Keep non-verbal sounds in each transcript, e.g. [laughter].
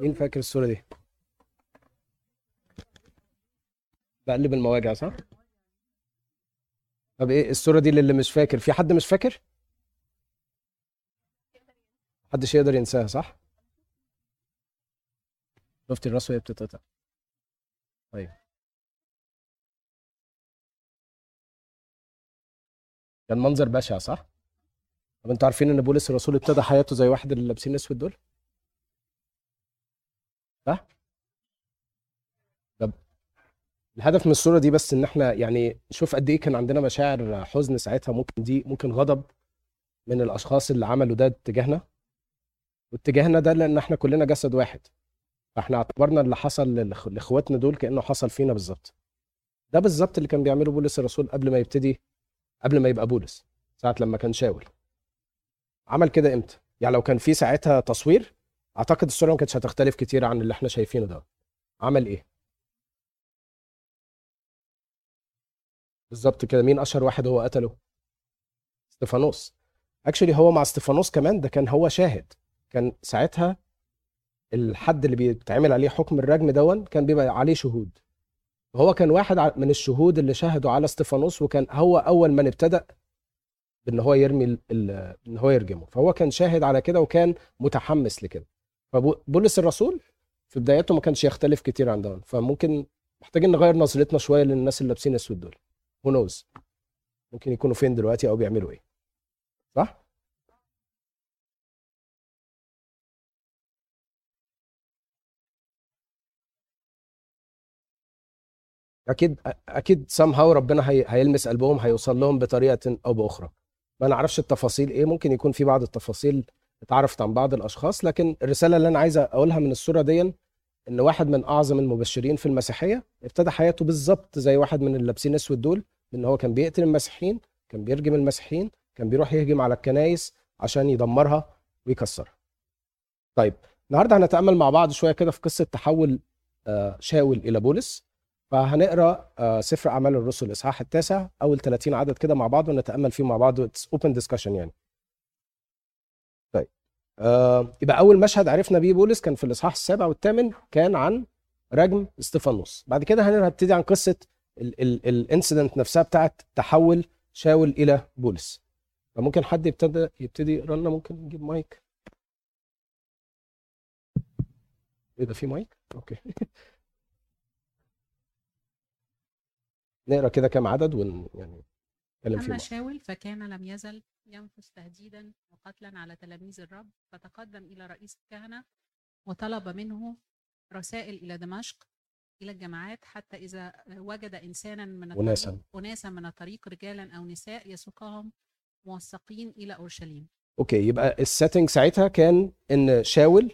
مين فاكر الصورة دي؟ بقلب المواجع صح؟ طب إيه الصورة دي للي مش فاكر في حد مش فاكر؟ محدش يقدر ينساها صح؟ شفتي الراس وهي بتتقطع طيب كان منظر بشع صح؟ طب أنتوا عارفين إن بولس الرسول ابتدى حياته زي واحد اللي لابسين أسود دول؟ صح؟ طب الهدف من الصورة دي بس إن إحنا يعني نشوف قد إيه كان عندنا مشاعر حزن ساعتها ممكن دي ممكن غضب من الأشخاص اللي عملوا ده اتجاهنا واتجاهنا ده لأن إحنا كلنا جسد واحد. فإحنا اعتبرنا اللي حصل لإخواتنا دول كأنه حصل فينا بالظبط. ده بالظبط اللي كان بيعمله بولس الرسول قبل ما يبتدي قبل ما يبقى بولس ساعة لما كان شاول. عمل كده إمتى؟ يعني لو كان في ساعتها تصوير أعتقد الصورة ما كانتش هتختلف كتير عن اللي إحنا شايفينه ده. عمل إيه؟ بالظبط كده. مين أشهر واحد هو قتله؟ استفانوس اكشلي هو مع استفانوس كمان ده كان هو شاهد. كان ساعتها الحد اللي بيتعمل عليه حكم الرجم دون كان بيبقى عليه شهود. وهو كان واحد من الشهود اللي شهدوا على استفانوس وكان هو أول من ابتدأ بإن هو يرمي إن هو يرجمه. فهو كان شاهد على كده وكان متحمس لكده. فبولس الرسول في بدايته ما كانش يختلف كتير عن دون فممكن محتاجين نغير نظرتنا شوية للناس اللي لابسين أسود دول. هو نوز ممكن يكونوا فين دلوقتي أو بيعملوا إيه. صح؟ أكيد أكيد somehow ربنا هي... هيلمس قلبهم هيوصل لهم بطريقة أو بأخرى. ما نعرفش التفاصيل إيه ممكن يكون في بعض التفاصيل اتعرفت عن بعض الأشخاص لكن الرسالة اللي أنا عايز أقولها من الصورة دي إن واحد من أعظم المبشرين في المسيحية ابتدى حياته بالظبط زي واحد من اللي لابسين أسود دول إن هو كان بيقتل المسيحيين كان بيرجم المسيحيين كان بيروح يهجم على الكنايس عشان يدمرها ويكسرها. طيب النهارده هنتأمل مع بعض شوية كده في قصة تحول آه، شاول إلى بولس. فهنقرأ آه، سفر أعمال الرسل الاصحاح التاسع أول 30 عدد كده مع بعض ونتأمل فيه مع بعض. Open discussion يعني. آه، يبقى أول مشهد عرفنا بيه بولس كان في الإصحاح السابع والثامن كان عن رجم استفانوس بعد كده هنبتدي عن قصة ال incident نفسها بتاعت تحول شاول إلى بولس. فممكن حد يبتدي يبتدي لنا ممكن نجيب مايك؟ إيه ده في مايك؟ أوكي. [laughs] نقرأ كده كام عدد ون يعني نتكلم فيه أما شاول فكان لم يزل ينفس تهديدا وقتلا على تلاميذ الرب فتقدم إلى رئيس الكهنة وطلب منه رسائل إلى دمشق إلى الجماعات حتى إذا وجد إنسانا من أناساً. أناسا من الطريق رجالا أو نساء يسوقهم موثقين إلى أورشليم Okay يبقى ال setting ساعتها كان إن شاول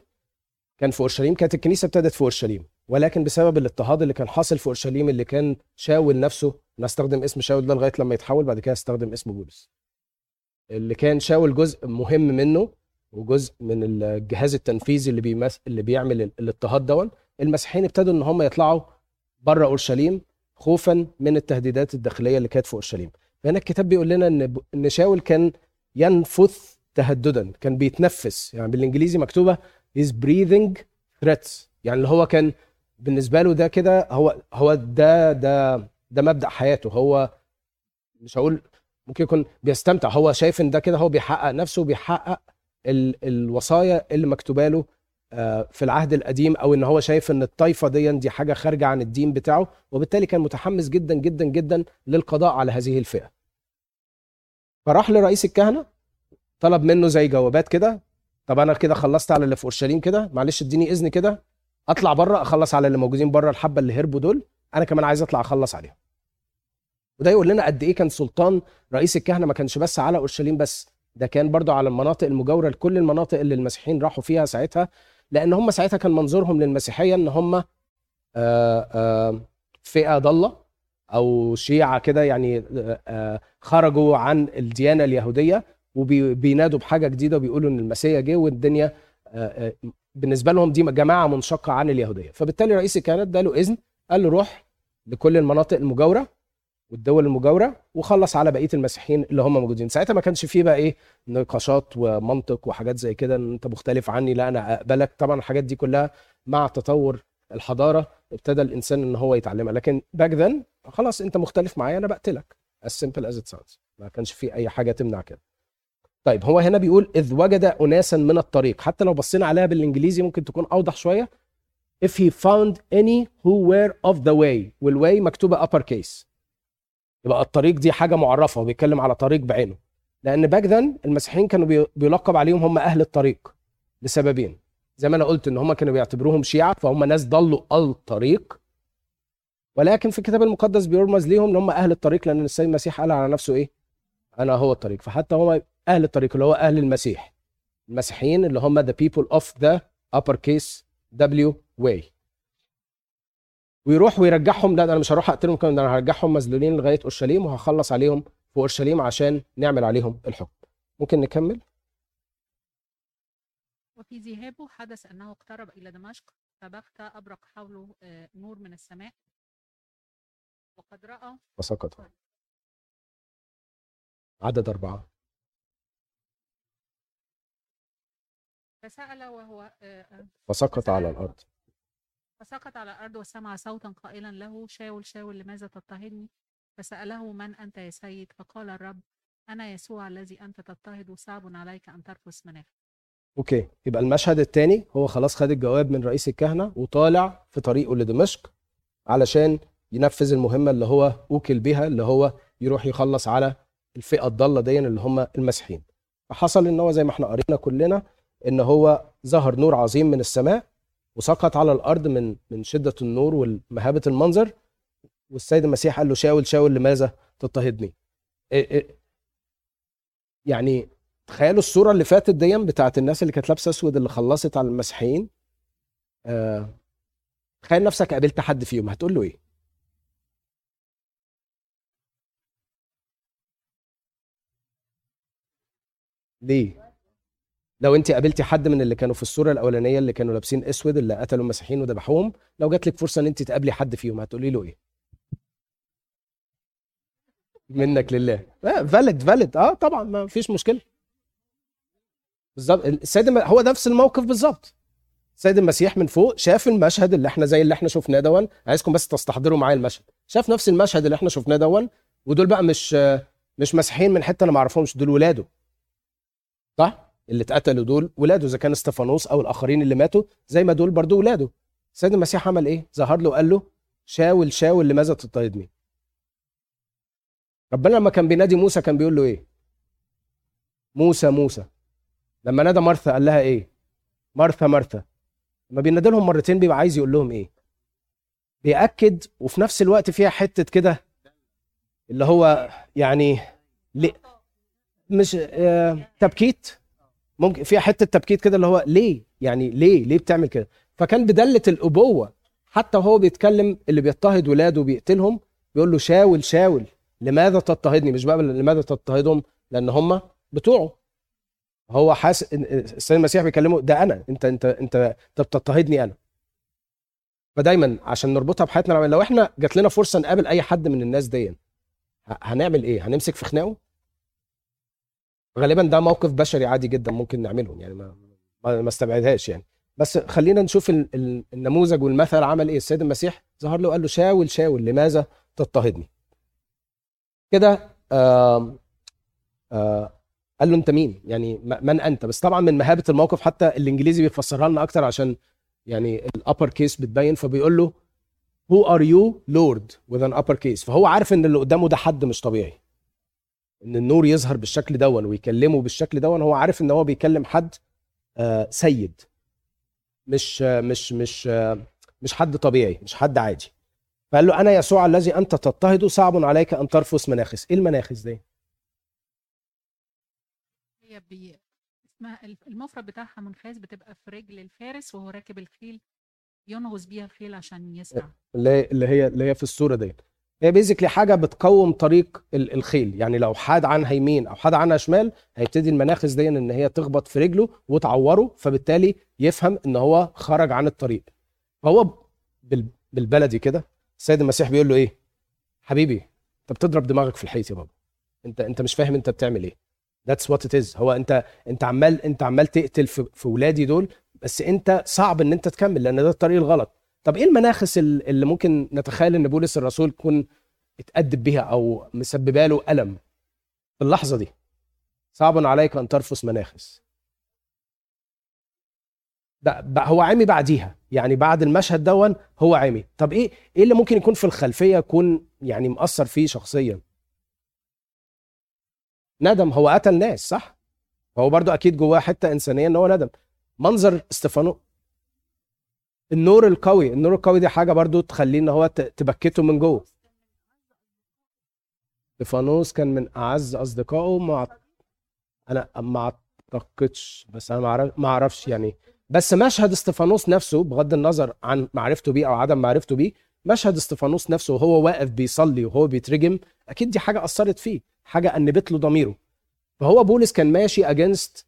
كان في أورشليم كانت الكنيسة ابتدت في أورشليم ولكن بسبب الاضطهاد اللي كان حاصل في أورشليم اللي كان شاول نفسه نستخدم اسم شاول ده لغاية لما يتحول بعد كده استخدم اسم بولس اللي كان شاول جزء مهم منه وجزء من الجهاز التنفيذي اللي بيمس... اللي بيعمل ال- الاضطهاد دون المسيحيين ابتدوا إن هم يطلعوا بره أورشليم خوفا من التهديدات الداخلية اللي كانت في أورشليم. فهنا الكتاب بيقول لنا إن ب- إن شاول كان ينفث تهددا كان بيتنفس. يعني بالإنجليزي مكتوبة is breathing threats. يعني اللي هو كان بالنسبة له ده كده هو هو ده ده ده مبدأ حياته. هو مش هقول ممكن يكون بيستمتع. هو شايف إن ده كده هو بيحقق نفسه بيحقق ال الوصايا اللي مكتوبة له آه، في العهد القديم أو إن هو شايف إن الطائفه دي دي حاجة خارجة عن الدين بتاعه. وبالتالي كان متحمس جدا جدا جدا للقضاء على هذه الفئة. فراح لرئيس الكهنة طلب منه زي جوابات كده. طب أنا كده خلصت على اللي في أورشليم كده معلش إديني إذن كده أطلع بره أخلص على اللي موجودين بره الحبة اللي هربوا دول أنا كمان عايز أطلع أخلص عليهم. وده يقول لنا قد إيه كان سلطان رئيس الكهنة ما كانش بس على أورشليم بس ده كان برضو على المناطق المجاورة لكل المناطق اللي المسيحيين راحوا فيها ساعتها لأن هم ساعتها كان منظورهم للمسيحية إن هم آه، آه، فئة ضالة أو شيعة كده يعني آه، خرجوا عن الديانة اليهودية وبينادوا بحاجة جديدة وبيقولوا إن المسيح جه والدنيا بالنسبة لهم دي جماعة منشقة عن اليهودية. فبالتالي رئيس الكهنة اداله إذن قال له روح لكل المناطق المجاورة والدول المجاورة وخلص على بقية المسيحيين اللي هم موجودين. ساعتها ما كانش فيه بقى إيه نقاشات ومنطق وحاجات زي كده إن أنت مختلف عني لا أنا أقبلك. طبعا الحاجات دي كلها مع تطور الحضارة ابتدى الإنسان إن هو يتعلمها. لكن back then خلاص أنت مختلف معايا أنا بقتلك. As simple as it sounds. ما كانش في أي حاجة تمنع كده. طيب هو هنا بيقول إذ وجد اناسا من الطريق. حتى لو بصينا عليها بالإنجليزي ممكن تكون أوضح شوية. If he found any who were of the way. وال way مكتوبة upper case. يبقى الطريق دي حاجة معرفة وبيتكلم على طريق بعينه. لأن back then المسيحيين كانوا بي- بيلقب عليهم هم أهل الطريق لسببين. زي ما أنا قلت إن هم كانوا بيعتبروهم شيعة فهم ناس ضلوا الطريق. ولكن في الكتاب المقدس بيرمز ليهم إن هم أهل الطريق لأن السيد المسيح قال على نفسه إيه؟ أنا هو الطريق. فحتى هم أهل الطريق اللي هو أهل المسيح. المسيحيين اللي هم the people of the upper case W way. ويروح ويرجعهم. لا أنا مش هروح أقتلهم كمان ده أنا هرجعهم مذلولين لغاية أورشليم وهخلص عليهم في أورشليم عشان نعمل عليهم الحكم. ممكن نكمل؟ وفي ذهابه حدث أنه اقترب إلى دمشق. فبغت أبرق حوله آه، نور من السماء. وقد رأى فسقط عدد أربعة. فسأل وهو آه، آه، فسقط على الأرض. فسقط على الأرض وسمع صوتا قائلا له شاول شاول لماذا تضطهدني؟ فسأله من أنت يا سيد؟ فقال الرب أنا يسوع الذي أنت تضطهد صعب عليك أن ترفس مناخ. أوكي يبقى المشهد الثاني هو خلاص خد الجواب من رئيس الكهنة وطالع في طريقه لدمشق علشان ينفذ المهمة اللي هو اوكل بها اللي هو يروح يخلص على الفئة الضالة دي اللي هم المسيحيين. فحصل إن هو زي ما إحنا قرينا كلنا إن هو ظهر نور عظيم من السماء وسقط على الأرض من من شدة النور ومهابه المنظر والسيد المسيح قال له شاول شاول لماذا تضطهدني؟ إيه إيه. يعني تخيلوا الصورة اللي فاتت دي بتاعت الناس اللي كانت لابسة أسود اللي خلصت على المسيحيين. آه، تخيل نفسك قابلت حد فيهم هتقول له إيه؟ ليه؟ لو انت قابلتي حد من اللي كانوا في الصورة الأولانية اللي كانوا لابسين أسود اللي قتلوا المسيحيين وذبحوهم لو جات لك فرصة إن انت تقابلي حد فيهم هتقولي له إيه؟ منك لله. فاليد فاليد آه طبعا ما فيش مشكلة. بالظبط. السيد هو نفس الموقف بالظبط. السيد المسيح من فوق شاف المشهد اللي إحنا زي اللي إحنا شفناه دون. عايزكم بس تستحضروا معايا المشهد. شاف نفس المشهد اللي إحنا شفناه دون ودول بقى مش مش مسيحيين من حتة أنا ما أعرفهمش دول ولاده. صح؟ اللي اتقتلوا دول ولاده إذا كان إستفانوس أو الآخرين اللي ماتوا زي ما دول برضو ولاده. السيد المسيح عمل إيه؟ ظهر له وقال له شاول شاول لماذا تضطهدني؟ ربنا لما كان بينادي موسى كان بيقول له إيه؟ موسى موسى. لما نادى مرثا قال لها إيه؟ مرثا مرثا لما بينادي لهم مرتين بيبقى عايز يقول لهم إيه؟ بيأكد وفي نفس الوقت فيها حتة كده اللي هو يعني مش آه تبكيت. ممكن فيها حتة تبكيت كده اللي هو ليه؟ يعني ليه؟ ليه بتعمل كده؟ فكان بدلة الأبوة. حتى وهو بيتكلم اللي بيضطهد ولاده وبيقتلهم بيقول له شاول شاول لماذا تضطهدني؟ مش بقى لماذا تضطهدهم؟ لأن هم بتوعه. هو حاسس إن- السيد المسيح بيكلمه ده أنا أنت أنت أنت أنت بتضطهدني أنا. فدايما عشان نربطها بحياتنا لو إحنا جات لنا فرصة نقابل أي حد من الناس دي هنعمل إيه؟ هنمسك في خناقه؟ غالبا ده موقف بشري عادي جدا ممكن نعمله يعني ما ما استبعدهاش يعني. بس خلينا نشوف ال- ال- النموذج والمثل عمل إيه. السيد المسيح ظهر له قال له شاول شاول لماذا تضطهدني؟ كده آم، آه، قال له أنت مين؟ يعني من أنت؟ بس طبعا من مهابة الموقف حتى الإنجليزي بيفسرها لنا أكتر عشان يعني الابر كيس بتبين. فبيقول له who are you lord? with an upper case. فهو عارف إن اللي قدامه ده حد مش طبيعي. إن النور يظهر بالشكل دون ويكلمه بالشكل دون هو عارف إن هو بيكلم حد آه، سيد. مش مش مش مش حد طبيعي مش حد عادي. فقال له أنا يسوع الذي أنت تضطهد صعب عليك أن ترفس مناخس إيه المناخس دي؟ هي بي... اسمها المفرد بتاعها منخاز بتبقى في رجل الفارس وهو راكب الخيل ينغز بيها الخيل عشان يسرع اللي هي اللي هي اللي هي في الصورة دي هي basically حاجة بتقوم طريق ال- الخيل. يعني لو حاد عنها يمين أو حاد عنها شمال هيبتدي المناخس دي إن هي تخبط في رجله وتعوره فبالتالي يفهم إن هو خرج عن الطريق. فهو بال- بالبلدي كده السيد المسيح بيقول له إيه؟ حبيبي أنت بتضرب دماغك في الحيط يا بابا. انت أنت مش فاهم أنت بتعمل إيه. that's what it is هو انت أنت عمال أنت عمال تقتل في, في ولادي دول بس أنت صعب إن أنت تكمل لأن ده الطريق الغلط. طب إيه المناخس ال- اللي ممكن نتخيل إن بولس الرسول يكون اتأدب بيها أو مسببة له ألم في اللحظة دي؟ صعب عليك أن ترفس مناخس. ده هو عمي بعديها. يعني بعد المشهد دون هو عمي. طب إيه إيه اللي ممكن يكون في الخلفية يكون يعني مأثر فيه شخصيا؟ ندم. هو قتل ناس صح؟ فهو برضو أكيد جواه حتة إنسانية إن هو ندم. منظر استفانو النور القوي النور القوي دي حاجة برضو تخليه إن هو تبكته من جوه. استفانوس كان من أعز أصدقائه ما أنا ما أعتقدش بس أنا ما أعرفش يعني. بس مشهد إستفانوس نفسه بغض النظر عن معرفته بيه أو عدم معرفته بيه مشهد إستفانوس نفسه وهو واقف بيصلي وهو بيترجم أكيد دي حاجة أثرت فيه حاجة أنبت له ضميره. فهو بولس كان ماشي against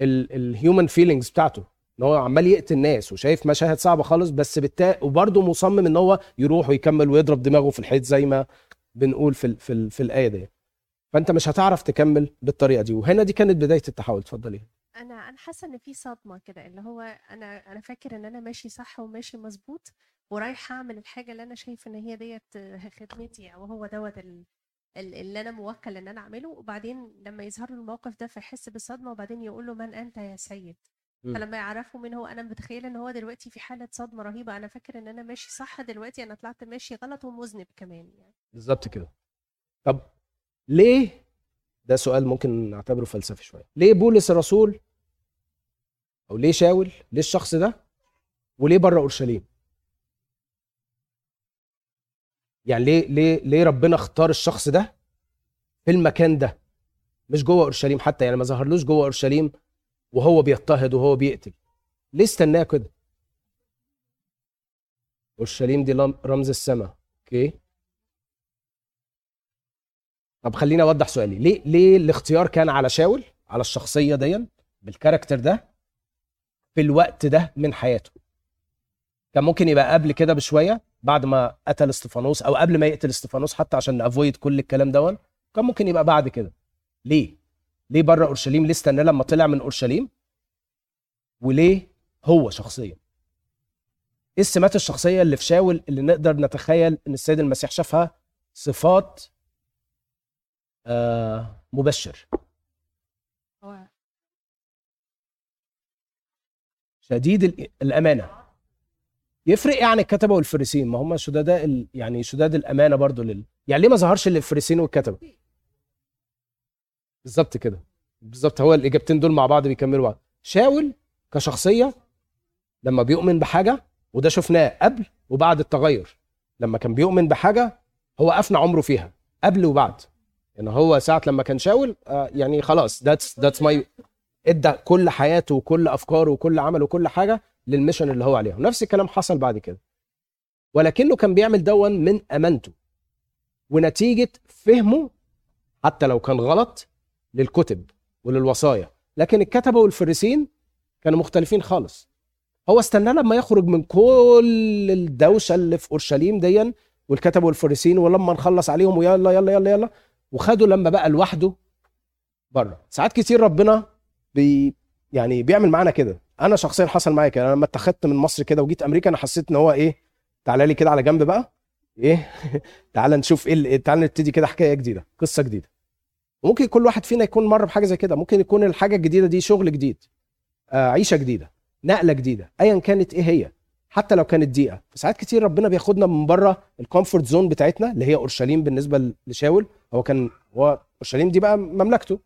ال human feelings بتاعته. إن هو عمال يقتل الناس وشايف مشاهد صعبة خالص بس بالتا وبرضه مصمم إن هو يروح ويكمل ويضرب دماغه في الحيط زي ما بنقول في ال في, ال في الآية دي فأنت مش هتعرف تكمل بالطريقة دي. وهنا دي كانت بداية التحول. اتفضلي. أنا أنا حاسة إن في صدمة كده اللي هو أنا أنا فاكر إن أنا ماشي صح وماشي مظبوط ورايح أعمل الحاجة اللي أنا شايف إن هي ديت خدمتي أو هو دوت ال- ال- اللي أنا موكل إن أنا أعمله. وبعدين لما يظهر له الموقف ده فيحس بالصدمة وبعدين يقول له من أنت يا سيد. فلما يعرفوا مين هو أنا متخيلة إن هو دلوقتي في حالة صدمة رهيبة. أنا فاكر إن أنا ماشي صح دلوقتي أنا طلعت ماشي غلط ومذنب كمان يعني. بالظبط كده. طب ليه؟ ده سؤال ممكن نعتبره فلسفي شوية. ليه بولس الرسول؟ أو ليه شاول؟ ليه الشخص ده؟ وليه بره أورشليم؟ يعني ليه ليه ليه ربنا اختار الشخص ده في المكان ده؟ مش جوه أورشليم حتى يعني ما ظهرلوش جوه أورشليم وهو بيضطهد وهو بيقتل. ليه استناه كده؟ أورشليم دي رمز السماء. أوكي. طب خليني أوضح سؤالي. ليه ليه الاختيار كان على شاول على الشخصية دي بالكاركتر ده في الوقت ده من حياته؟ كان ممكن يبقى قبل كده بشوية بعد ما قتل استفانوس أو قبل ما يقتل استفانوس حتى عشان نافويد كل الكلام دون كان ممكن يبقى بعد كده. ليه؟ ليه بره اورشليم ليه استنى لما طلع من اورشليم؟ وليه هو شخصيا؟ إيه السمات الشخصية اللي في شاول اللي نقدر نتخيل إن السيد المسيح شافها؟ صفات آه مبشر. شديد ال- الأمانة. يفرق عن الكتبه والفريسين ما هم ال... يعني شداد الأمانة برضو لل... يعني ليه ما ظهرش للفريسين والكتبة؟ بالظبط كده. بالظبط هو الإجابتين دول مع بعض بيكملوا بعض. شاول كشخصية لما بيؤمن بحاجة وده شفناه قبل وبعد التغير. لما كان بيؤمن بحاجة هو أفنى عمره فيها قبل وبعد. يعني هو ساعة لما كان شاول آه يعني خلاص that's that's my إدى كل حياته وكل أفكاره وكل عمله وكل حاجة لل mission اللي هو عليها. ونفس الكلام حصل بعد كده. ولكنه كان بيعمل دون من أمانته. ونتيجة فهمه حتى لو كان غلط للكتب وللوصايا. لكن الكتبة والفريسين كانوا مختلفين خالص. هو استنى لما يخرج من كل الدوشة اللي في أورشليم ديا والكتبة والفريسين ولما نخلص عليهم ويلا يلا يلا يلا وخدوا لما بقى لوحده بره. ساعات كتير ربنا بي يعني بيعمل معانا كده. أنا شخصيا حصل معايا كده. أنا لما اتخذت من مصر كده وجيت أمريكا أنا حسيت إن هو إيه تعالى لي كده على جنب بقى. إيه؟ [laughs] تعالى نشوف إيه ال- تعالى نبتدي كده حكاية جديدة قصة جديدة. وممكن كل واحد فينا يكون مر بحاجه زي كده. ممكن يكون الحاجة الجديده دي شغل جديد آه عيشه جديده نقله جديده ايا كانت إيه هي حتى لو كانت دقيقه فساعات كتير ربنا بياخدنا من بره ال comfort zone بتاعتنا اللي هي اورشليم بالنسبة لشاول. هو كان هو اورشليم دي بقى مملكته.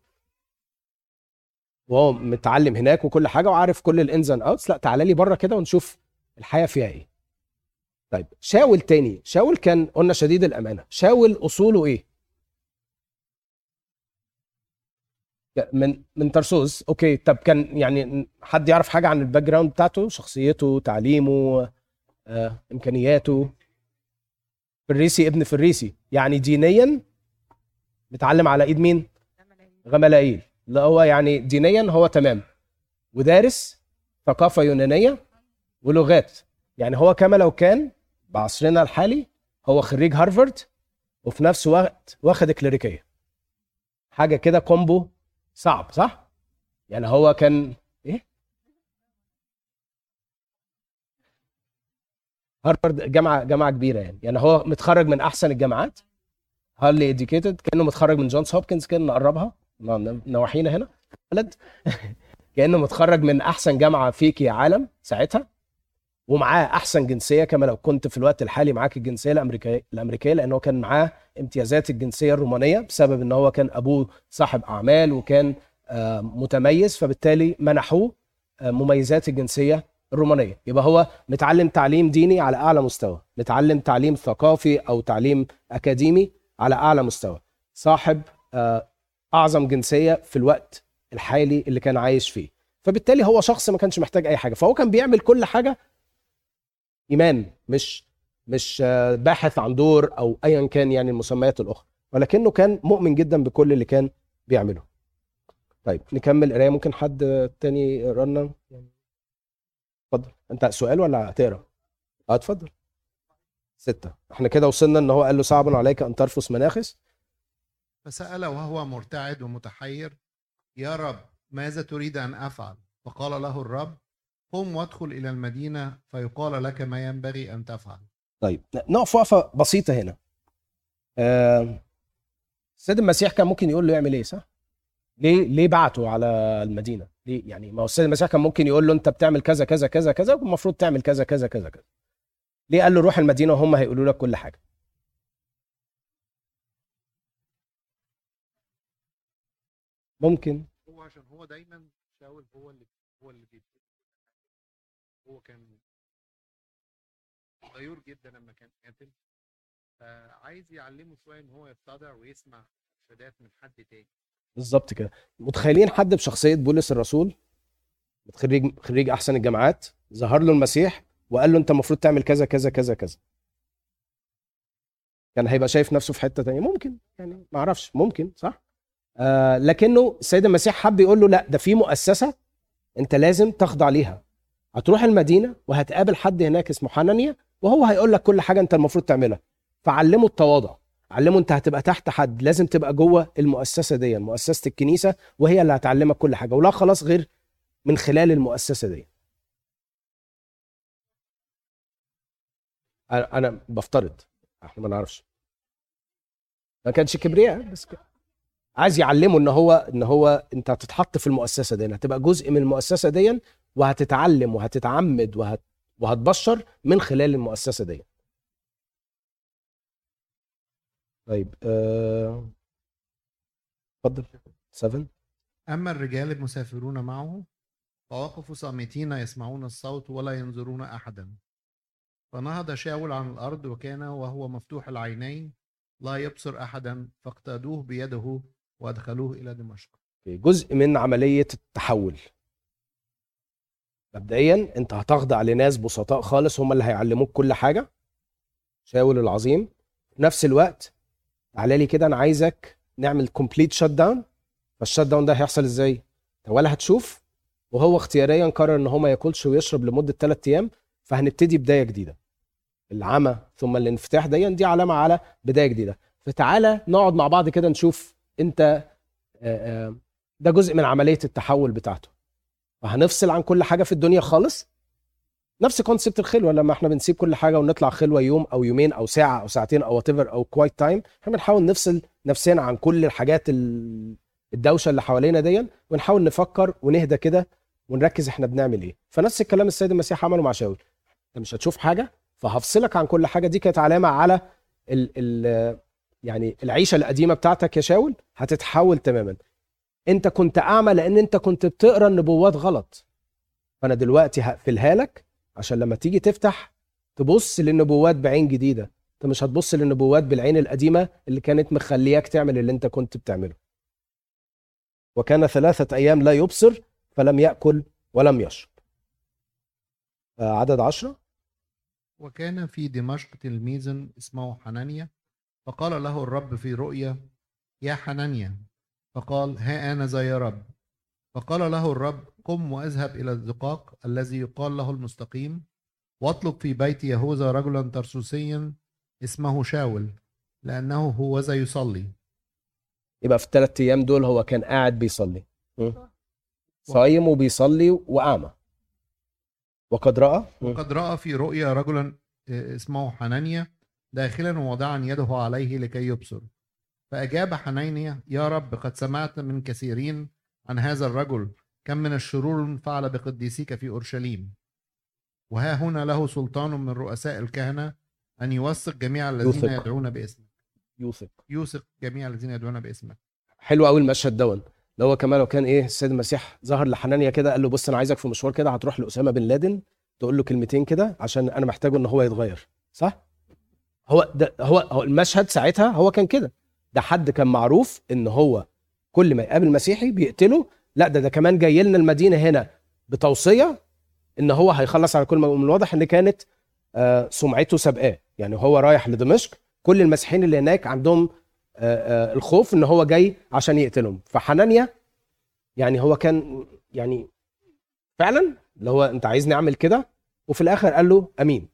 وهو متعلم هناك وكل حاجة وعارف كل ال ins and outs لا تعالى لي بره كده ونشوف الحياة فيها إيه. طيب شاول تاني. شاول كان قلنا شديد الأمانة. شاول أصوله إيه؟ من من ترسوس okay طب كان يعني حد يعرف حاجة عن ال background بتاعته؟ شخصيته تعليمه آه، إمكانياته؟ فريسي ابن فريسي. يعني دينيا متعلم على إيد مين؟ غملائيل اللي هو يعني دينيا هو تمام. ودارس ثقافة يونانية ولغات. يعني هو كما لو كان بعصرنا الحالي هو خريج هارفارد وفي نفس الوقت واخد كليريكية حاجة كده combo صعب صح؟ يعني هو كان إيه؟ هارفارد جامعة جامعة كبيرة يعني. يعني هو متخرج من أحسن الجامعات highly educated كأنه متخرج من Johns Hopkins كده نقربها نواحينا هنا بلد. [laughs] كأنه متخرج من أحسن جامعة في العالم ساعتها. ومعاه أحسن جنسية كما لو كنت في الوقت الحالي معاك الجنسية الأمريكية الأمريكية لأن هو كان معاه امتيازات الجنسية الرومانية بسبب إن هو كان أبوه صاحب أعمال وكان آه، متميز فبالتالي منحوه آه، مميزات الجنسية الرومانية. يبقى هو متعلم تعليم ديني على أعلى مستوى متعلم تعليم ثقافي أو تعليم أكاديمي على أعلى مستوى. صاحب آه، أعظم جنسية في الوقت الحالي اللي كان عايش فيه. فبالتالي هو شخص ما كانش محتاج أي حاجة. فهو كان بيعمل كل حاجة إيمان مش مش آه، باحث عن دور أو ايا كان يعني المسميات الأخرى. ولكنه كان مؤمن جدا بكل اللي كان بيعمله. طيب نكمل قراية. ممكن حد تاني يقرا اتفضل. أنت سؤال ولا هتقرأ؟ آه اتفضل. ستة. إحنا كده وصلنا إن هو قال له صعب عليك أن ترفس مناخس. فسأل وهو مرتعد ومتحير يا رب ماذا تريد أن أفعل؟ فقال له الرب قم وادخل إلى المدينة فيقال لك ما ينبغي أن تفعل. طيب نقف وقفة بسيطة هنا. آه، السيد المسيح كان ممكن يقول له يعمل إيه صح؟ ليه ليه بعته على المدينة؟ ليه؟ يعني ما هو السيد المسيح كان ممكن يقول له أنت بتعمل كذا كذا كذا كذا والمفروض تعمل كذا كذا كذا كذا. ليه قال له روح المدينة وهم هيقولوا لك كل حاجة؟ ممكن. هو عشان هو دايما شاول هو اللي هو اللي بيبتدي هو كان غيور جدا لما كان قاتل. فعايز يعلمه شوية إن هو يتضع ويسمع ارشادات من حد تاني. بالظبط كده. متخيلين حد بشخصية بولس الرسول؟ خريج خريج أحسن الجامعات. ظهر له المسيح وقال له أنت المفروض تعمل كذا كذا كذا كذا. كان هيبقى شايف نفسه في حتة تانية. ممكن. يعني ما أعرفش. ممكن صح؟ آه لكنه السيد المسيح حب يقول له لا ده في مؤسسة أنت لازم تخضع ليها. هتروح المدينة وهتقابل حد هناك اسمه حنانيا وهو هيقول لك كل حاجة انت المفروض تعملها. فعلمه التواضع. علمه انت هتبقى تحت حد لازم تبقى جوه المؤسسة دي مؤسسة الكنيسة وهي اللي هتعلمك كل حاجة. ولا خلاص غير من خلال المؤسسة دي. أنا بفترض إحنا ما نعرفش. ما كانش كبرياء بس ك... عايز يعلمه إن هو إن هو أنت هتتحط في المؤسسة دي هتبقى جزء من المؤسسة دي وهتتعلم وهتتعمد وهت... وهتبشر من خلال المؤسسة دي. طيب آه، اتفضل. 7 أما الرجال المسافرون معه فوقفوا صامتين يسمعون الصوت ولا ينظرون أحدا. فنهض شاول عن الأرض وكان وهو مفتوح العينين لا يبصر أحدا فاقتادوه بيده وأدخلوه إلى دمشق. جزء من عملية التحول. مبدئيا أنت هتخضع لناس بسطاء خالص هم اللي هيعلموك كل حاجة. شاول العظيم. في نفس الوقت تعالى لي كده أنا عايزك نعمل complete shutdown فال shutdown ده هيحصل إزاي؟ أنت ولا هتشوف وهو اختياريا قرر إن هو ما ياكلش ويشرب لمدة 3 أيام فهنبتدي بداية جديدة. العمى ثم الانفتاح دي دي علامة على بداية جديدة. فتعالى نقعد مع بعض كده نشوف أنت آه، آه، ده جزء من عملية التحول بتاعته. فهنفصل عن كل حاجة في الدنيا خالص؟ نفس concept الخلوة لما إحنا بنسيب كل حاجة ونطلع خلوة يوم أو يومين أو ساعة أو ساعتين أو what أو quiet time إحنا بنحاول نفصل نفسنا عن كل الحاجات ال- الدوشة اللي حوالينا دي ونحاول نفكر ونهدى كده ونركز إحنا بنعمل إيه. فنفس الكلام السيد المسيح عمله مع شاول. انت مش هتشوف حاجة فهفصلك عن كل حاجة. دي كانت علامة على ال ال يعني العيشة القديمة بتاعتك يا شاول هتتحول تماما. انت كنت اعمى لأن انت كنت بتقرأ النبوات غلط. فانا دلوقتي هقفلها لك عشان لما تيجي تفتح تبص للنبوات بعين جديدة. انت مش هتبص للنبوات بالعين القديمة اللي كانت مخلياك تعمل اللي انت كنت بتعمله. وكان ثلاثة أيام لا يبصر فلم يأكل ولم يشرب. عدد عشرة؟ وكان في دمشق تلميذ اسمه حنانيا فقال له الرب في رؤيا يا حنانيا فقال ها أنا ذا يا رب. فقال له الرب قم وأذهب إلى الزقاق الذي يقال له المستقيم واطلب في بيت يهوذا رجلا ترسوسيا اسمه شاول لأنه هو ذا يصلي. يبقى في الثلاث أيام دول هو كان قاعد بيصلي? صايم وبيصلي واعمى وقد رأى؟ م? وقد رأى في رؤيا رجلا آه، اسمه حنانيا داخلا وواضعا يده عليه لكي يبصر. فأجاب حنانيا يا رب قد سمعت من كثيرين عن هذا الرجل كم من الشرور فعل بقديسيك في أورشليم. وها هنا له سلطان من رؤساء الكهنة أن يوثق جميع الذين يوثق. يدعون باسمك. يوثق. يوثق جميع الذين يدعون باسمك. حلو قوي المشهد دون اللي هو كمان لو كان إيه السيد المسيح ظهر لحنانيا كده قال له بص أنا عايزك في مشوار كده هتروح لأسامة بن لادن تقول له كلمتين كده عشان أنا محتاجه إن هو يتغير. صح؟ هو ده هو هو المشهد ساعتها هو كان كده. ده حد كان معروف إن هو كل ما يقابل مسيحي بيقتله. لا ده ده كمان جاي لنا المدينة هنا بتوصية إن هو هيخلص على كل ما من الواضح إن كانت آه، سمعته سابقاه. يعني هو رايح لدمشق كل المسيحيين اللي هناك عندهم آه، آه، الخوف إن هو جاي عشان يقتلهم. فحنانيا يعني هو كان يعني فعلا اللي هو أنت عايزني أعمل كده؟ وفي الآخر قال له أمين.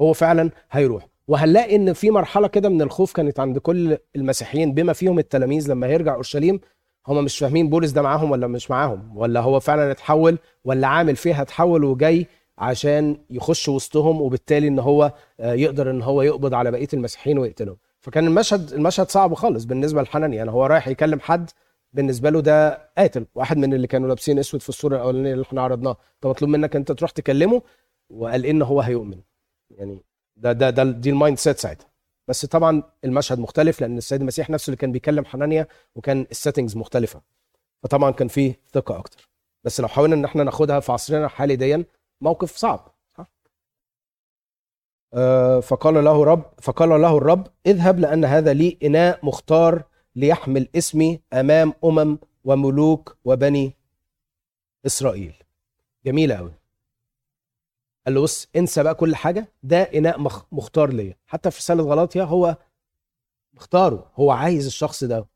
هو فعلا هيروح. وهنلاقي إن في مرحلة كده من الخوف كانت عند كل المسيحيين بما فيهم التلاميذ لما هيرجع أورشليم هم مش فاهمين بولس ده معاهم ولا مش معاهم ولا هو فعلا اتحول ولا عامل فيها اتحول وجاي عشان يخش وسطهم وبالتالي إن هو آه، يقدر إن هو يقبض على بقية المسيحيين ويقتلهم. فكان المشهد المشهد صعب خالص بالنسبة لحنانيا يعني هو رايح يكلم حد بالنسبة له ده قاتل واحد من اللي كانوا لابسين أسود في الصورة الأولانية اللي إحنا عرضناها. انت مطلوب منك أنت تروح تكلمه وقال إن هو هيؤمن. يعني ده ده ده دي ال mindset ساعتها. بس طبعا المشهد مختلف لأن السيد المسيح نفسه اللي كان بيكلم حنانيا وكان السيتنجز مختلفة. فطبعا كان فيه ثقة أكتر. بس لو حاولنا إن إحنا ناخدها في عصرنا الحالي ديا موقف صعب؟ آه، فقال له رب فقال له الرب اذهب لأن هذا لي إناء مختار ليحمل اسمي أمام أمم وملوك وبني إسرائيل. جميلة قوي قال له بص انسى بقى كل حاجة. ده إناء مخ- مختار ليا. حتى في رساله غلاطيا هو مختاره هو عايز الشخص ده.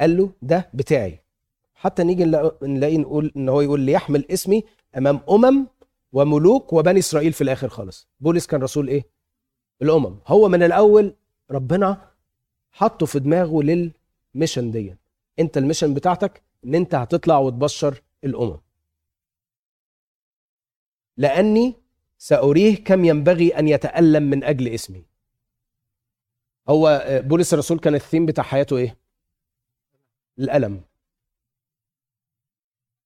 قال له ده بتاعي. حتى نيجي نلاقي نقول إن هو يقول ليحمل اسمي أمام أمم وملوك وبني إسرائيل في الآخر خالص. بولس كان رسول إيه؟ الأمم. هو من الأول ربنا حطه في دماغه لل mission دي أنت ال mission بتاعتك إن أنت هتطلع وتبشر الأمم. لأني سأريه كم ينبغي أن يتألم من أجل اسمي. هو آه، بولس الرسول كان الثيم بتاع حياته إيه؟ الألم.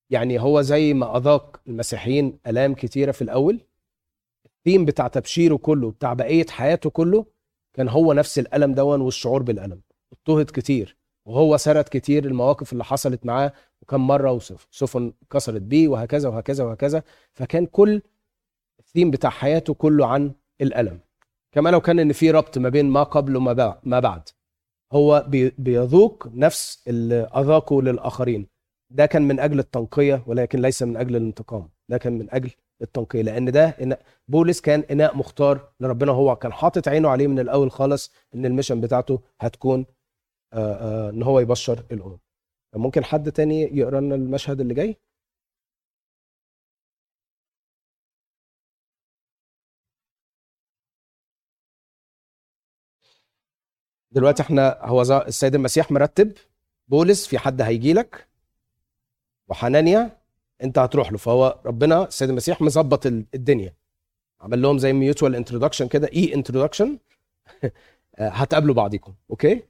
يعني هو زي ما أذاق المسيحيين آلام كتيرة في الأول الثيم بتاع تبشيره كله بتاع بقية حياته كله كان هو نفس الألم دون والشعور بالألم. اضطهد كتير وهو سرد كتير المواقف اللي حصلت معاه وكم مرة وسف- سفن كسرت بيه وهكذا وهكذا وهكذا. فكان كل الثيم بتاع حياته كله عن الألم. كما لو كان إن في ربط ما بين ما قبل وما ما بعد. هو بي- بيذوق نفس اللي أذاقه للآخرين. ده كان من أجل التنقية ولكن ليس من أجل الانتقام. ده كان من أجل التنقية. لأن ده إن بولس كان إناء مختار لربنا. هو كان حاطط عينه عليه من الأول خالص إن ال mission بتاعته هتكون آه، آه، إن هو يبشر الأمم. ممكن حد تاني يقرا لنا المشهد اللي جاي؟ دلوقتي إحنا هو السيد المسيح مرتب بولس في حد هيجي لك؟ وحنانيا انت هتروح له. فهو ربنا السيد المسيح مظبط ال- الدنيا. عمل لهم زي mutual introduction كده e-introduction [laughs] هتقابلوا بعضيكم أوكي؟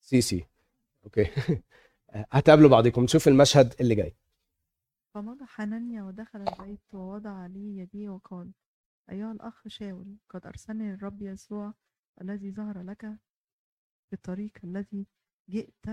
سي سي. أوكي. [laughs] هتقابلوا بعضيكم نشوف المشهد اللي جاي. فمضى حنانيا ودخل البيت ووضع عليه يديه وقال أيها الأخ شاول قد أرسلني الرب يسوع الذي ظهر لك في الطريق الذي جئت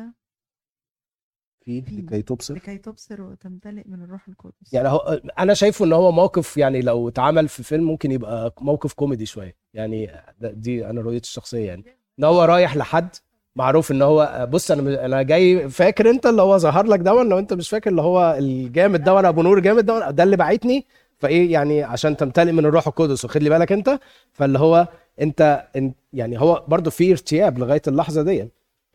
في في. لكي تبصر لكي تبصر وتمتلئ من الروح القدس. يعني هو أنا شايفه إن هو موقف يعني لو اتعمل في فيلم ممكن يبقى موقف كوميدي شوية. يعني ده- دي أنا رؤيتي الشخصية يعني. إن هو رايح لحد معروف إن هو بص أنا أنا جاي فاكر أنت اللي هو ظهر لك دون لو انت مش فاكر اللي هو الجامد دون أبو نور جامد دون ده اللي بعتني فايه يعني عشان تمتلئ من الروح القدس وخد لي بالك انت؟ فاللي هو انت يعني هو برضو في ارتياب لغاية اللحظة دي.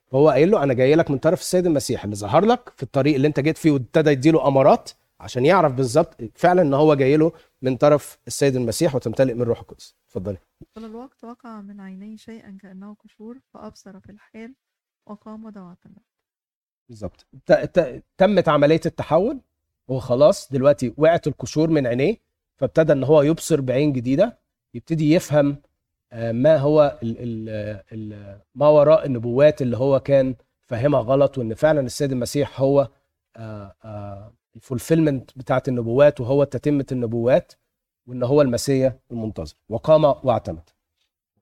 فهو قايل له أنا جاي لك من طرف السيد المسيح اللي ظهر لك في الطريق اللي انت جيت فيه وابتدى يديله أمارات عشان يعرف بالظبط فعلا إن هو جاي له من طرف السيد المسيح وتمتلئ من روح القدس. اتفضلي. وللوقت وقع من عينيه شيئا كأنه قشور فأبصر في الحال وقام واعتمد بالظبط. تمت عملية التحول هو خلاص دلوقتي وقعت القشور من عينيه فابتدى إن هو يبصر بعين جديدة يبتدي يفهم آه، ما هو ال ال ال ما وراء النبوات اللي هو كان فاهمها غلط وإن فعلا السيد المسيح هو الفولفيلمنت بتاعت النبوات وهو تتمة النبوات وإن هو المسيح المنتظر. وقام واعتمد.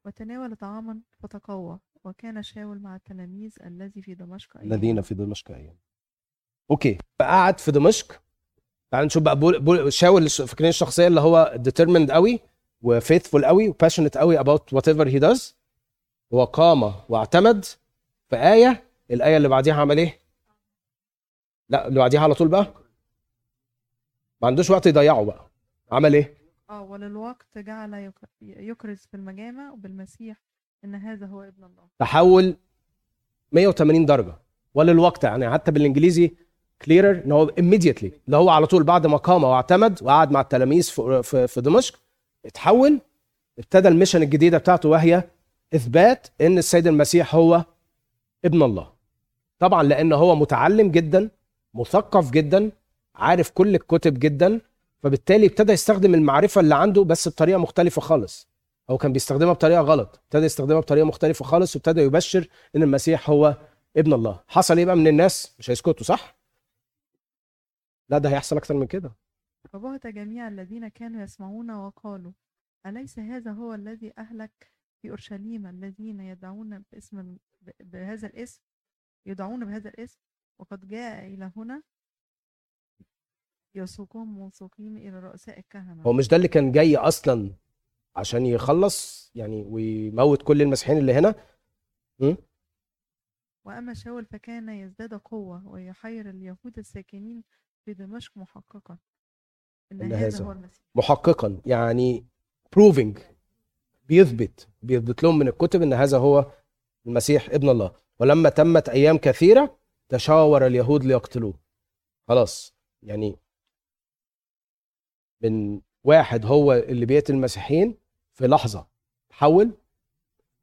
وتناول طعاما فتقوى وكان شاول مع التلاميذ الذي في دمشق أيام. الذين في دمشق أيام. okay فقعد في دمشق تعال نشوف بقى. بول بول شاول فاكرين الشخصية اللي هو determined قوي و faithful قوي و passionate قوي about whatever he does. وقام واعتمد. في آية الآية اللي بعديها عمل إيه؟ لا اللي بعديها على طول بقى. ما عندوش وقت يضيعه بقى. عمل إيه؟ آه وللوقت جعل يك- يكرز في المجامع بالمسيح إن هذا هو ابن الله. تحول 180 درجة. وللوقت يعني حتى بالإنجليزي clearer إن هو immediately. اللي هو على طول بعد ما قام واعتمد وقعد مع التلاميذ في في, في دمشق اتحول ابتدى ال mission الجديدة بتاعته وهي إثبات إن السيد المسيح هو ابن الله. طبعا لأن هو متعلم جدا مثقف جدا عارف كل الكتب جدا فبالتالي ابتدى يستخدم المعرفة اللي عنده بس بطريقة مختلفة خالص. هو كان بيستخدمها بطريقة غلط. ابتدى يستخدمها بطريقة مختلفة خالص وابتدى يبشر إن المسيح هو ابن الله. حصل إيه بقى من الناس؟ مش هيسكتوا صح؟ لا ده هيحصل أكتر من كده. فبهت جميع الذين كانوا يسمعون وقالوا أليس هذا هو الذي أهلك في أورشليم الذين يدعون باسم بهذا الاسم يدعون بهذا الاسم وقد جاء إلى هنا؟ يسوقهم موثوقين إلى رؤساء الكهنة. هو مش ده اللي كان جاي أصلا عشان يخلص يعني ويموت كل المسيحيين اللي هنا؟ وأما شاول فكان يزداد قوة ويحير اليهود الساكنين في دمشق محققا. إن, إن هذا هو المسيح. محققا يعني proving بيثبت بيثبت لهم من الكتب إن هذا هو المسيح ابن الله. ولما تمت أيام كثيرة تشاور اليهود ليقتلوه. خلاص يعني من واحد هو اللي بيقتل المسيحيين في لحظة تحول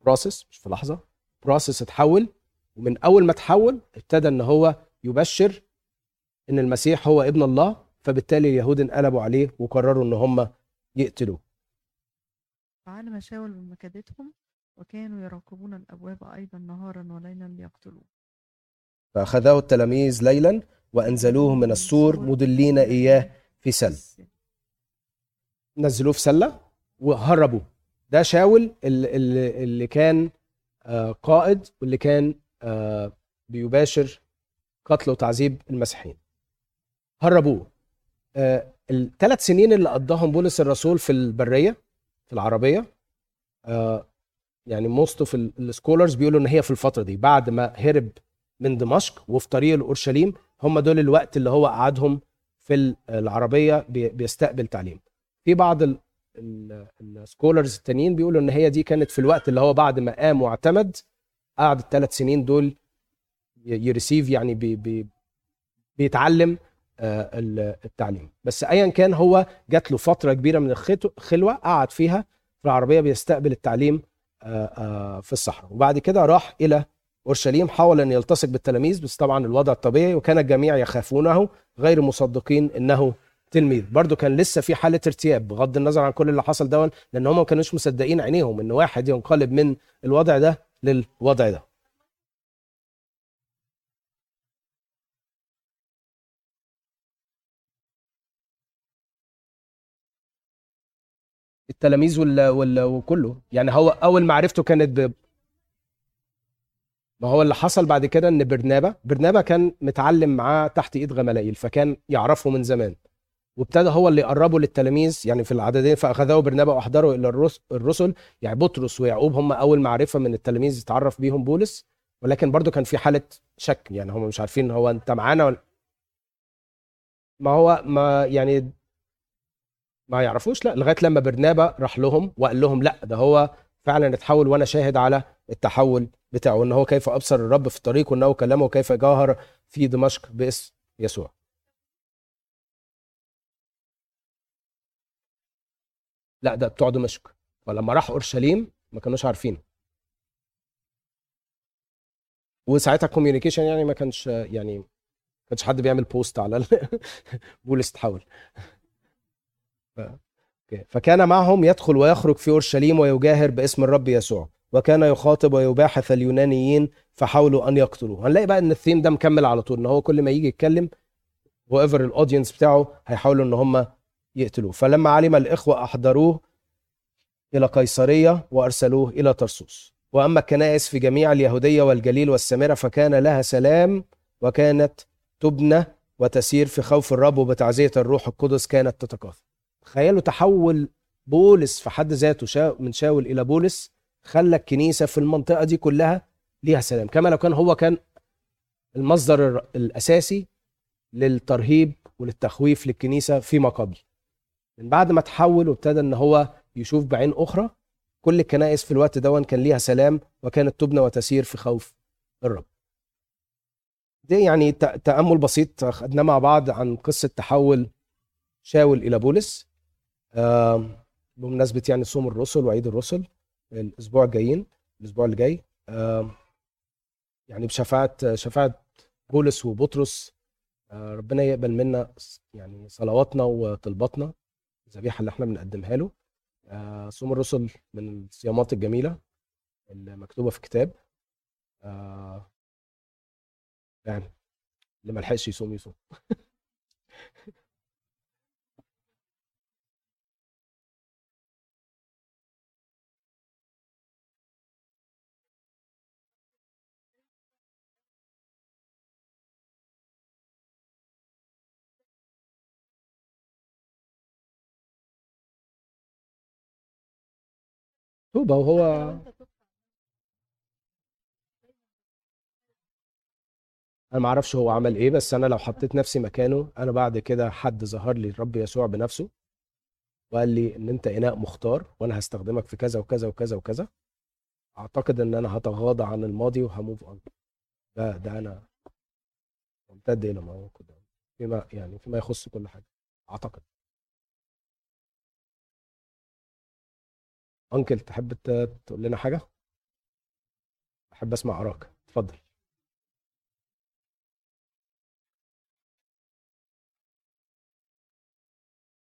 process مش في لحظة process اتحول ومن أول ما تحول ابتدى إن هو يبشر إن المسيح هو ابن الله فبالتالي اليهود انقلبوا عليه وقرروا إن هم يقتلوه. فعلم شاول بمكيدتهم وكانوا يراقبون الأبواب أيضا نهارا وليلا ليقتلوه. فاخذه التلاميذ ليلا وأنزلوه من السور مدلين إياه في سل. نزلوه في سلة وهربوه ده شاول اللي, اللي اللي كان آه، قائد واللي كان آه، بيباشر قتل وتعذيب المسيحيين. هربوه. الثلاث سنين اللي قضاهم بولس الرسول في البرية في العربية آه، يعني most of ال scholars بيقولوا إن هي في الفترة دي بعد ما هرب من دمشق وفي طريق لاورشليم هم دول الوقت اللي هو قعدهم في ال- العربية بي- بيستقبل تعليم. في بعض ال scholars التانيين بيقولوا إن هي دي كانت في الوقت اللي هو بعد ما قام واعتمد قعد الثلاث سنين دول ي receive يعني بي بي بيتعلم آه، التعليم. بس ايا كان هو جات له فترة كبيرة من الخلوه قعد فيها في العربية بيستقبل التعليم آه، آه، في الصحراء. وبعد كده راح إلى أورشليم حاول أن يلتصق بالتلاميذ بس طبعا الوضع الطبيعي وكان الجميع يخافونه غير مصدقين إنه تلميذ. برضه كان لسه في حالة ارتياب بغض النظر عن كل اللي حصل دون لأن هم ما كانوش مصدقين عينيهم إن واحد ينقلب من الوضع ده للوضع ده. التلاميذ وال... وال... وكله. يعني هو أول معرفته كانت ب... ما هو اللي حصل بعد كده إن برنابا برنابا كان متعلم معاه تحت إيد غملائيل فكان يعرفه من زمان. وابتدى هو اللي يقربه للتلاميذ يعني في العددين فاخذه برنابا واحضره إلى الرس- الرسل. يعني بطرس ويعقوب هم أول معرفة من التلاميذ يتعرف بيهم بولس. ولكن برضو كان في حالة شك يعني هم مش عارفين هو أنت معانا ولا. ما هو ما يعني ما يعرفوش لا لغاية لما برنابا راح لهم وقال لهم لا ده هو فعلا اتحول وأنا شاهد على التحول بتاعه إن هو كيف أبصر الرب في الطريق وانه كلمه كيف جاهر في دمشق باسم يسوع. لا ده بتوع دمشق. فلما راح أورشليم ما كانوش عارفين وساعتها ال communication يعني ما كانش يعني ما كانش حد بيعمل post على [laughs] بولس تحول. فكان معهم يدخل ويخرج في أورشليم ويجاهر باسم الرب يسوع وكان يخاطب ويباحث اليونانيين فحاولوا أن يقتلوه. هنلاقي بقى إن الثيم ده مكمل على طول إن هو كل ما يجي يتكلم هو ever ال audience بتاعه هيحاولوا إن هم يقتلوه. فلما علم الإخوة أحضروه إلى قيصرية وأرسلوه إلى طرسوس وأما الكنائس في جميع اليهودية والجليل والسامره فكان لها سلام وكانت تبنى وتسير في خوف الرب وبتعزية الروح القدس كانت تتكاثر تخيلوا تحول بولس في حد ذاته شا من شاول إلى بولس خلى الكنيسة في المنطقة دي كلها ليها سلام. كما لو كان هو كان المصدر الأساسي للترهيب وللتخويف للكنيسة فيما قبل. من بعد ما تحول وابتدى إن هو يشوف بعين أخرى كل الكنائس في الوقت دون كان ليها سلام وكانت تبنى وتسير في خوف الرب. دي يعني ت- تأمل بسيط خدناه مع بعض عن قصة تحول شاول إلى بولس. بمناسبة يعني صوم الرسل وعيد الرسل الأسبوع الجايين الأسبوع اللي جاي يعني بشفاعة شفاعة بولس وبطرس آه، ربنا يقبل منا يعني صلواتنا وطلباتنا الذبيحة اللي إحنا بنقدمها له. آه، صوم الرسل من الصيامات الجميلة اللي مكتوبة في الكتاب. آه، يعني اللي ما لحقش يصوم يصوم. [laughs] توبة وهو أنا ما أعرفش هو عمل إيه بس أنا لو حطيت نفسي مكانه أنا بعد كده حد ظهر لي الرب يسوع بنفسه وقال لي إن أنت إناء مختار وأنا هستخدمك في كذا وكذا وكذا وكذا أعتقد إن أنا هتغاضى عن الماضي وهموف اون ده ده أنا ممتد إلى ما هو كده فيما يعني فيما يخص كل حاجة أعتقد. انكل تحب تقول لنا حاجة؟ أحب أسمع اراك اتفضل.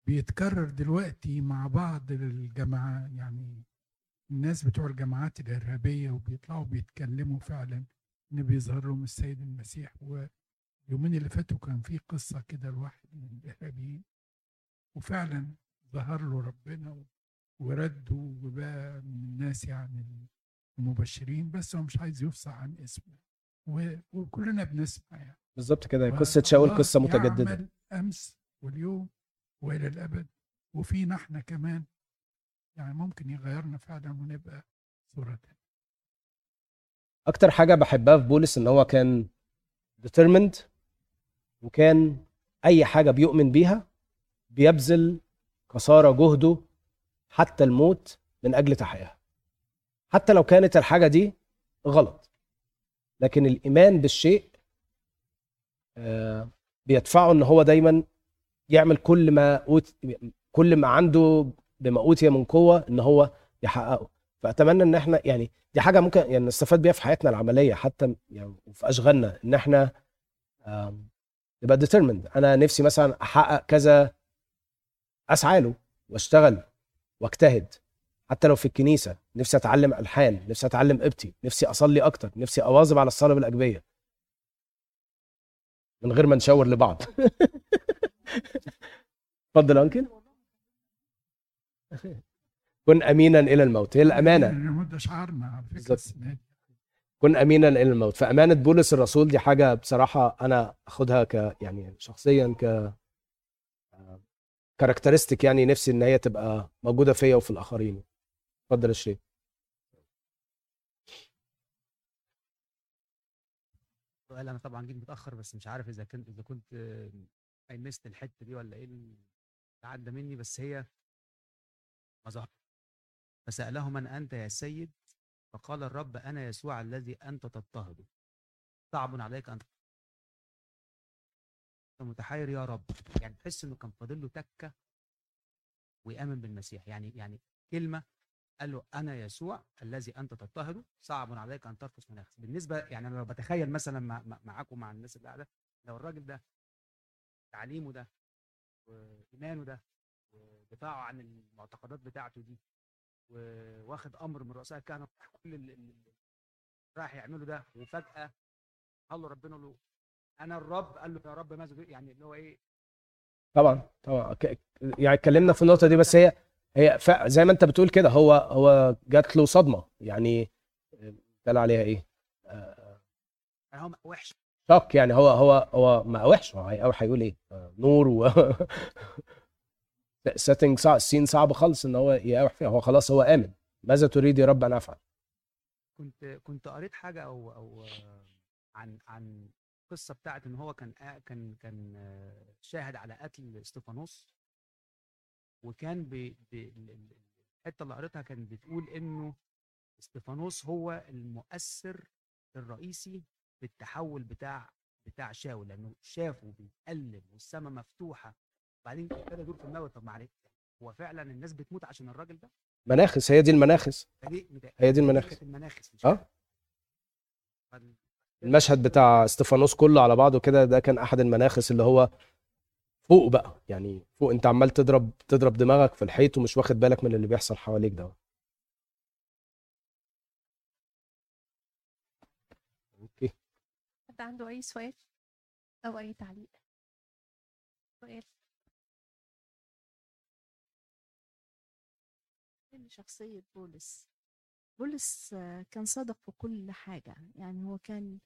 بيتكرر دلوقتي مع بعض الجماعة يعني الناس بتوع الجماعات الإرهابية وبيطلعوا بيتكلموا فعلا. إن بيظهر لهم السيد المسيح. واليومين اللي فاتوا كان في قصة كده لواحد من الإرهابيين. وفعلا ظهر له ربنا ورده وبقى من الناس يعني المبشرين بس هو مش عايز يفصح عن اسمه. وكلنا بنسمع يعني. بالظبط كده. قصة شاول قصة متجددة. يعمل أمس واليوم وإلى الأبد. وفينا إحنا كمان. يعني ممكن يغيرنا فعلا ونبقى صورة تانية. أكتر حاجة بحبها في بولس إن هو كان determined وكان أي حاجة بيؤمن بيها بيبذل قصارى جهده حتى الموت من أجل تحقيقها حتى لو كانت الحاجة دي غلط لكن الإيمان بالشيء آه، بيدفعه إن هو دايما يعمل كل ما. كل ما عنده بما أوتي من قوة إن هو يحققه فأتمنى إن إحنا يعني دي حاجة ممكن يعني نستفاد بيها في حياتنا العملية حتى يعني وفي أشغالنا إن إحنا نبقى ديترمند أنا نفسي مثلا أحقق كذا أسعى له وأشتغل واجتهد. حتى لو في الكنيسة نفسي أتعلم ألحان نفسي أتعلم قبطي نفسي أصلي أكتر نفسي أواظب على الصلاة بالأجبية. من غير ما نشاور لبعض. [laughs] اتفضل أنكل. كن أمينا إلى الموت. هي الأمانة. يعني كن أمينا إلى الموت. فأمانة بولس الرسول دي حاجة بصراحة أنا أخدها ك يعني شخصيا ك characteristic يعني نفسي إن هي تبقى موجودة فيا وفي الآخرين. اتفضل يا شريف. سؤال أنا طبعا جيت متأخر بس مش عارف إذا كنت إذا كنت I missed الحتة دي ولا إيه اللي عدى مني بس هي ما ظهر. فساله من أنت يا سيد؟ فقال الرب أنا يسوع الذي أنت تضطهده. صعب عليك أن متحير يا رب. يعني تحس إنه كان فاضل له تكة ويآمن بالمسيح. يعني يعني كلمة قال له أنا يسوع الذي أنت تضطهده صعب عليك أن ترفض مناخس بالنسبة يعني أنا لو بتخيل مثلا مع مع- معاكم مع الناس اللي قاعدة لو الراجل ده تعليمه ده وإيمانه ده ودفاعه عن المعتقدات بتاعته دي وواخد أمر من رؤساء الكهنة كل اللي رايح يعمله ده وفجأة قال له ربنا له أنا الرب قال له يا رب ماذا؟ يعني اللي هو إيه؟ طبعا طبعا. ك- يعني اتكلمنا في النقطة دي بس هي هي ف- زي ما انت بتقول كده هو هو جات له صدمة. يعني قال عليها إيه؟ آه، يعني هو وحش. شك يعني. هو هو هو ما وحش. هو هي- هيقول إيه؟ آه، نور و سيتنج صعب السين صعب خالص إن هو يقاوح فيها. هو خلاص هو آمن. ماذا تريد يا رب أن أفعل؟ كنت كنت قريت حاجة أو أو عن عن قصه بتاعت إن هو كان كان كان آه، شاهد على قتل استفانوس وكان ب ب- ال- ال- الحتة اللي قريتها كان بتقول إنه استفانوس هو المؤثر الرئيسي في التحول بتاع بتاع شاول لأنه شافه بيتألم والسماء مفتوحة. وبعدين ابتدى يدور في دماغه طب معلش هو فعلا الناس بتموت عشان الراجل ده؟ مناخس هي دي المناخس. هي دي المناخس. كانت المناخس مش آه؟ المشهد بتاع استفانوس كله على بعضه كده ده كان أحد المناخس اللي هو فوق بقى. يعني فوق أنت عمال تضرب تضرب دماغك في الحيط ومش واخد بالك من اللي بيحصل حواليك ده. أوكي. حد عنده أي سؤال أو أي تعليق؟ سؤال. شخصية بولس. بولس كان صادق في كل حاجة. يعني هو كان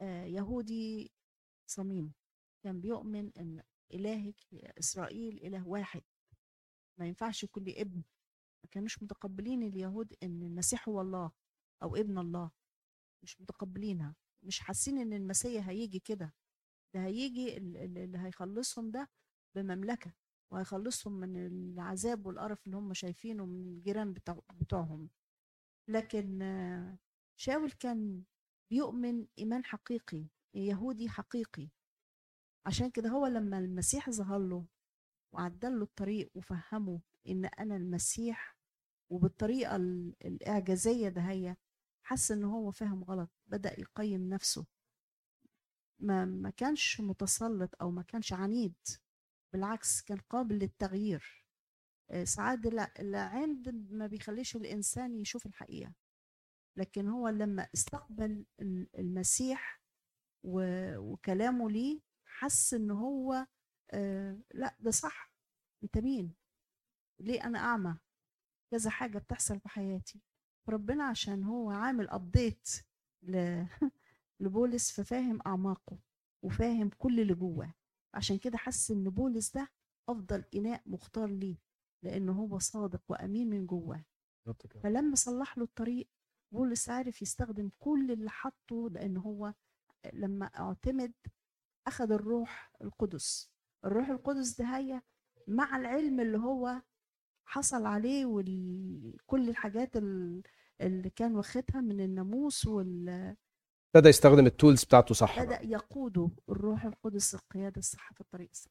آه، يهودي صميم. كان بيؤمن إن إلهك إسرائيل إله واحد. ما ينفعش كل ابن ما كانوش متقبلين اليهود إن المسيح هو الله أو ابن الله. مش متقبلينها. مش حاسين إن المسيح هيجي كده. ده هيجي ال- ال- اللي هيخلصهم ده بمملكة. وهيخلصهم من العذاب والقرف اللي هم شايفينه من الجيران بتوعهم. لكن شاول كان بيؤمن إيمان حقيقي يهودي حقيقي. عشان كده هو لما المسيح ظهر له وعدل له الطريق وفهمه إن أنا المسيح وبالطريقة ال- الإعجازية ده هي حس إن هو فاهم غلط بدأ يقيم نفسه. ما ما كانش متسلط أو ما كانش عنيد بالعكس كان قابل للتغيير. ساعات الع- العند ما بيخليش الإنسان يشوف الحقيقة. لكن هو لما استقبل ال- المسيح وكلامه ليه حس إن هو آه لا ده صح. أنت مين؟ ليه أنا أعمى؟ كذا حاجة بتحصل في حياتي. ربنا عشان هو عامل ابديت. [laughs] لبولس ففاهم أعماقه وفاهم كل اللي جواه. عشان كده حس إن بولس ده أفضل إناء مختار ليه. لأنه هو صادق وأمين من جواه. فلما صلح له الطريق بولس عارف يستخدم كل اللي حطه لأن هو لما اعتمد أخذ الروح القدس الروح القدس ده هي مع العلم اللي هو حصل عليه وكل الحاجات ال- اللي كان واخدها من الناموس وبدأ ابتدى يستخدم التولز بتاعته صح بقى. يقوده الروح القدس القيادة الصح في الطريق الصح